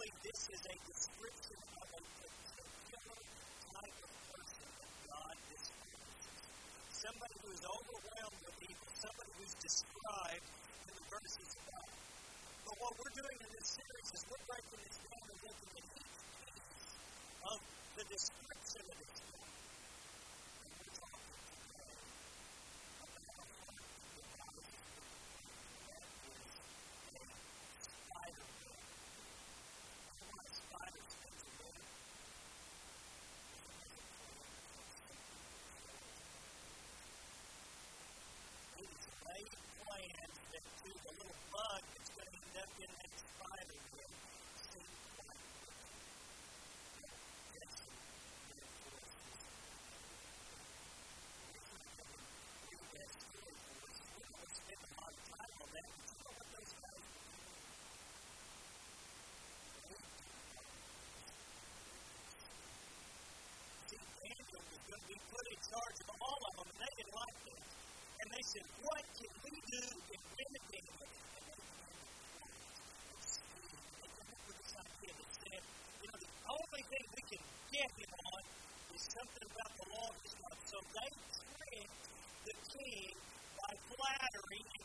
this is a description of a particular type of person that God disapproves. Somebody who is overwhelmed with evil, somebody who's described in the verses above. But what we're doing in this series is we're breaking charge of all of them, and they didn't like it. And they said, What can we do to imitate him? Only thing we can get him on is something about the law of God. So they tricked the king by flattery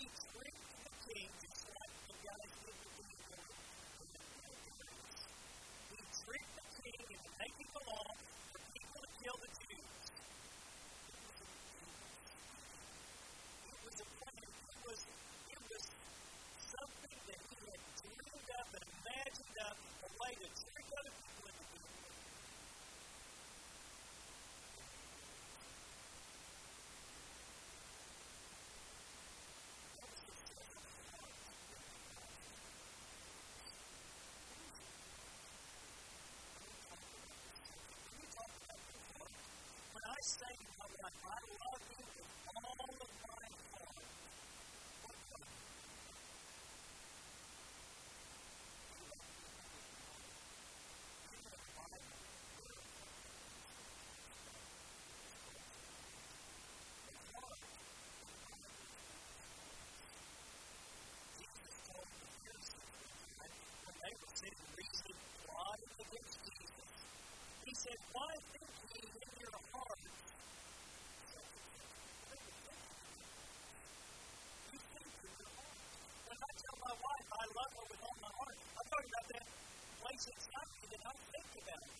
I with Jesus. He said, Why think ye in your hearts? You think in your heart. When I tell my wife I love her with all my heart, I'm talking about that place inside me that I think about it.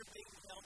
you're being held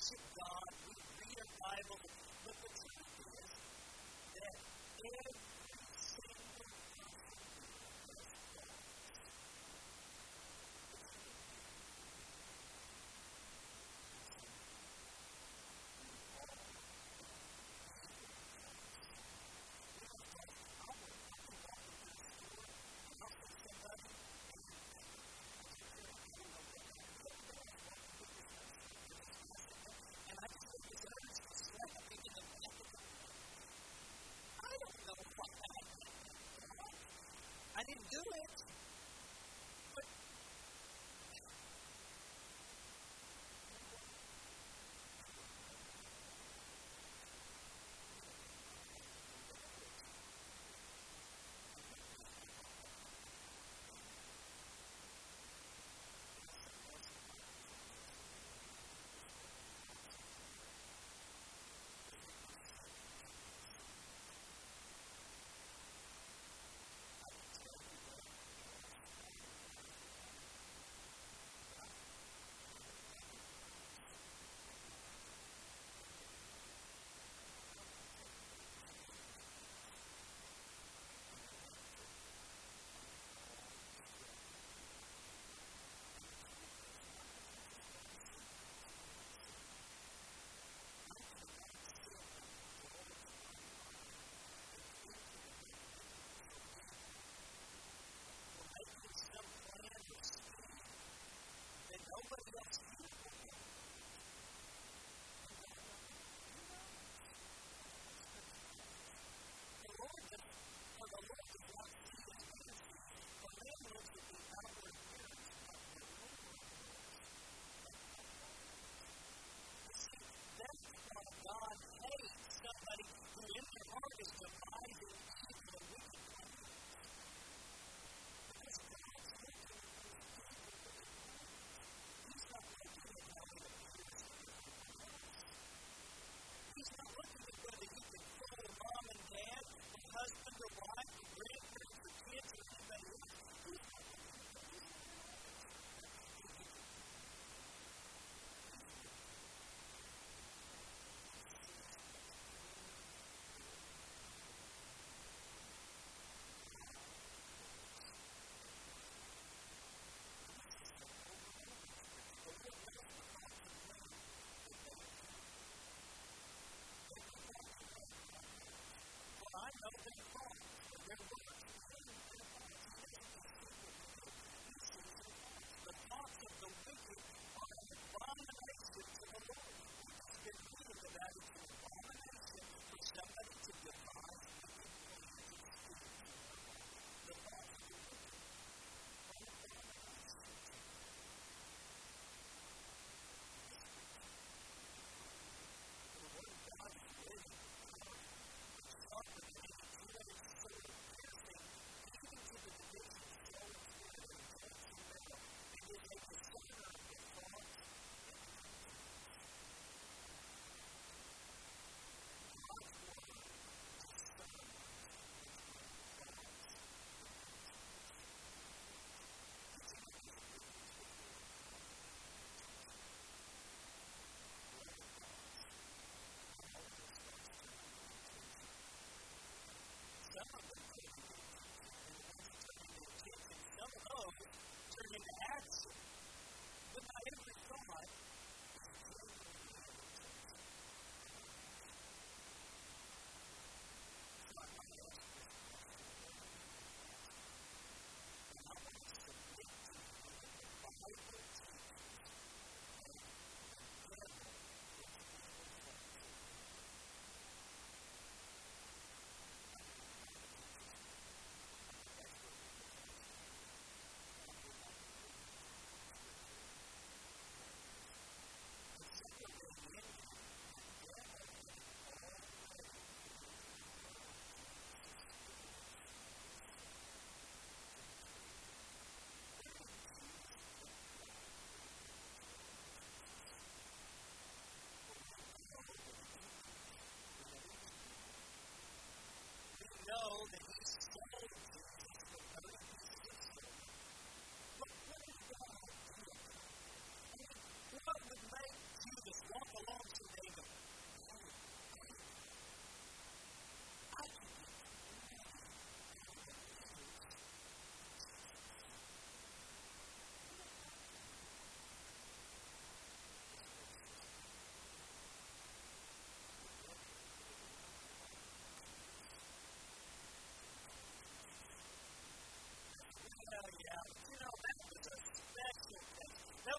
worship God. I didn't do it.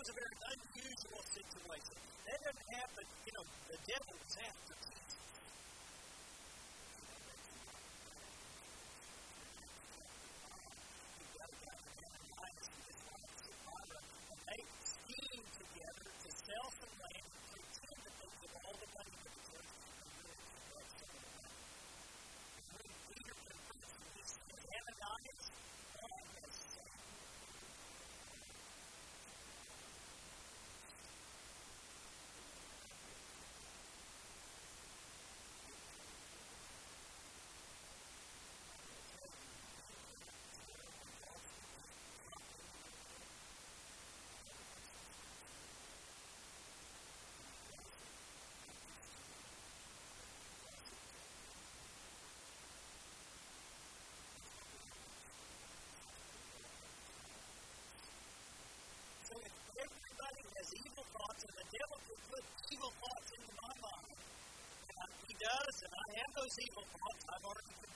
was a very unusual situation. That doesn't happen, you know, the devil devil's after Jesus. those evil thoughts I've already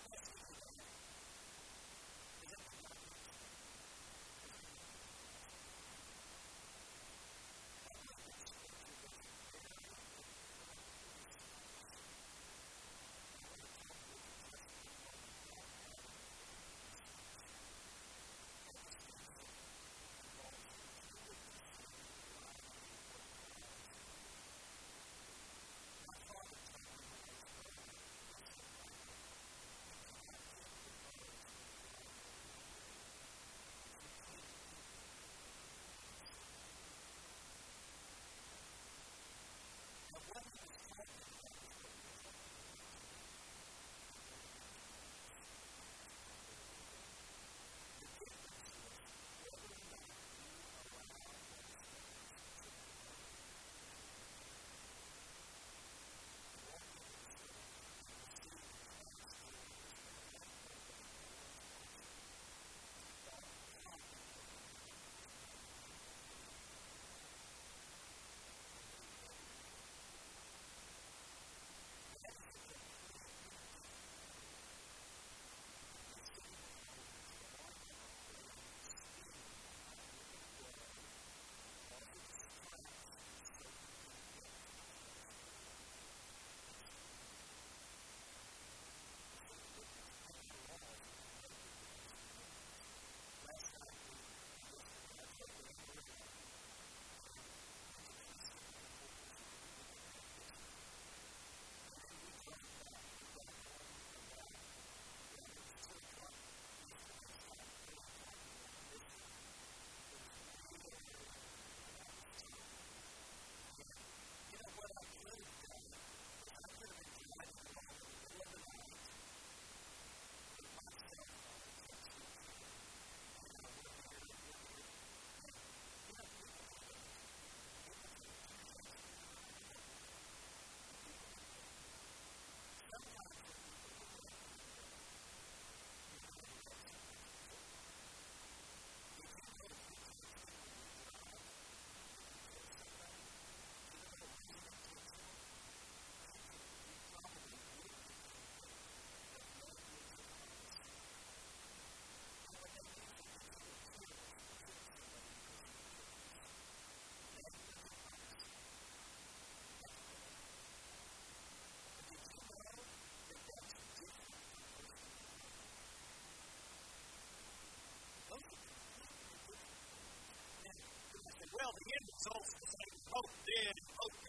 well, the end result's the oh, dead and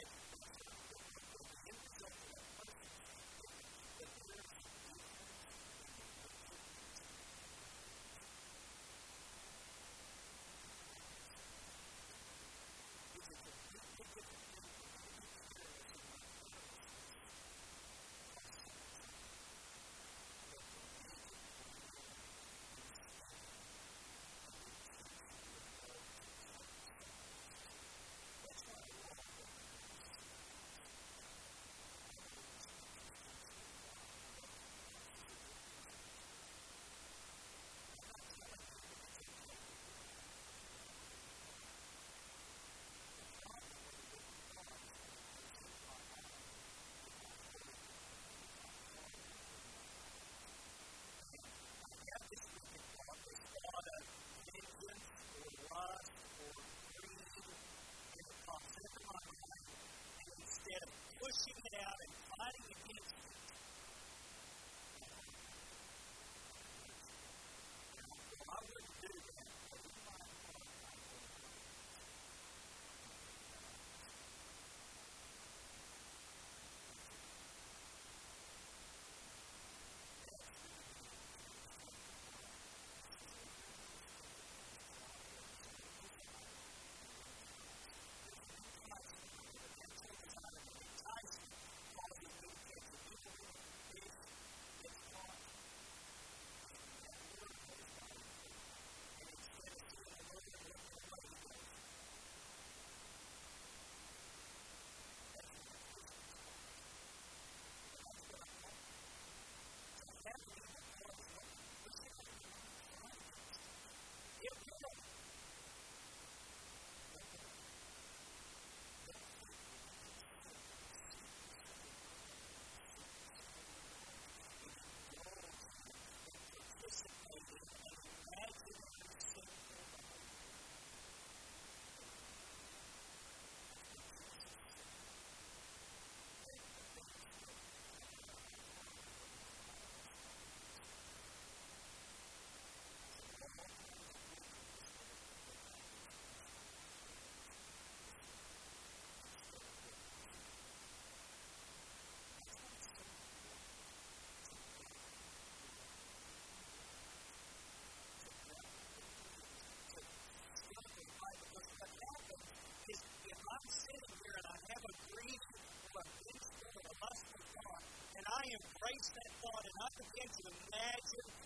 embrace that thought and not to imagine